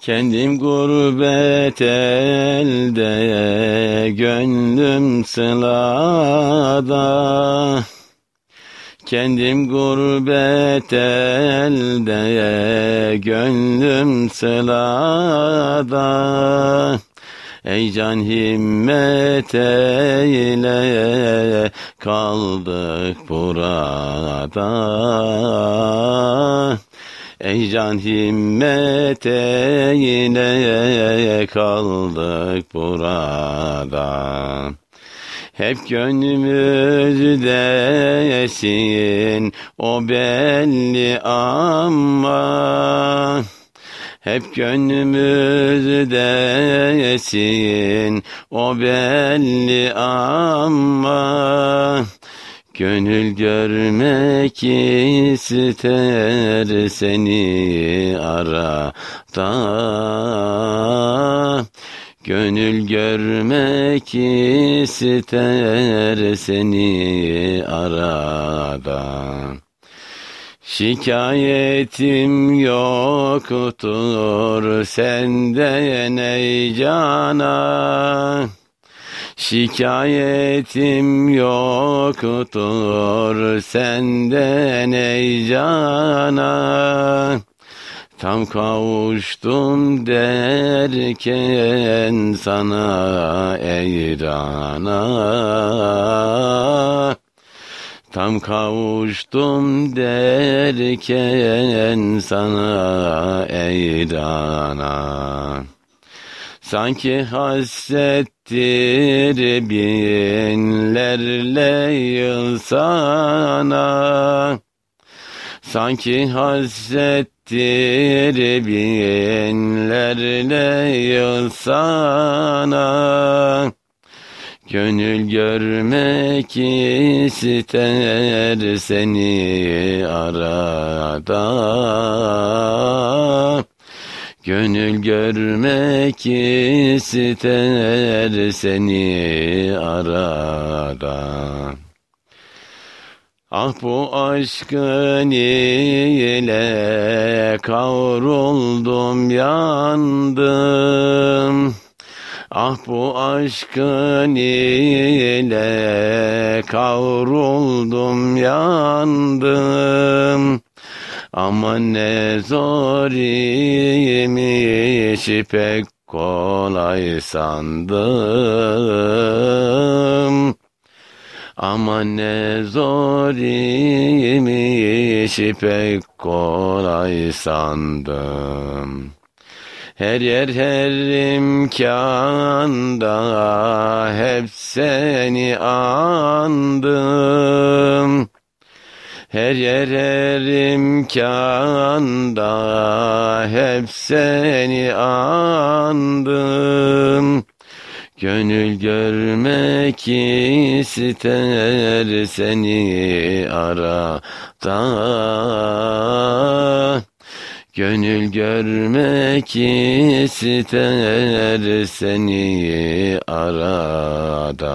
Kendim gurbet elde, gönlüm sılada. Kendim gurbet elde, gönlüm sılada. Ey can himmet eyle, kaldık burada. Ey can himmet eyle, kaldık burada. Hep gönlümüzdesin o belli ama hep gönlümüzdesin o belli ama Gönül görmek ister seni arada. Gönül görmek ister seni arada. Şikayetim yoktur senden ey cana Şikayetim yoktur senden ey cana. Tam kavuştum derken sana ey rana. Tam kavuştum derken sana ey rana Sanki hasrettir binlerle yıl sana Sanki hasrettir binlerle yıl sana Gönül görmek ister seni arada Gönül görmek ister seni arada. Ah bu aşkın ile kavruldum yandım. Ah bu aşkın ile kavruldum yandım. Ama ne zor imiş pek kolay sandım. Ama ne zor imiş pek kolay sandım. Her yer her imkanda hep seni andım. Her yer her imkanda hep seni andım. Gönül görmek ister seni arada. Gönül görmek ister seni arada.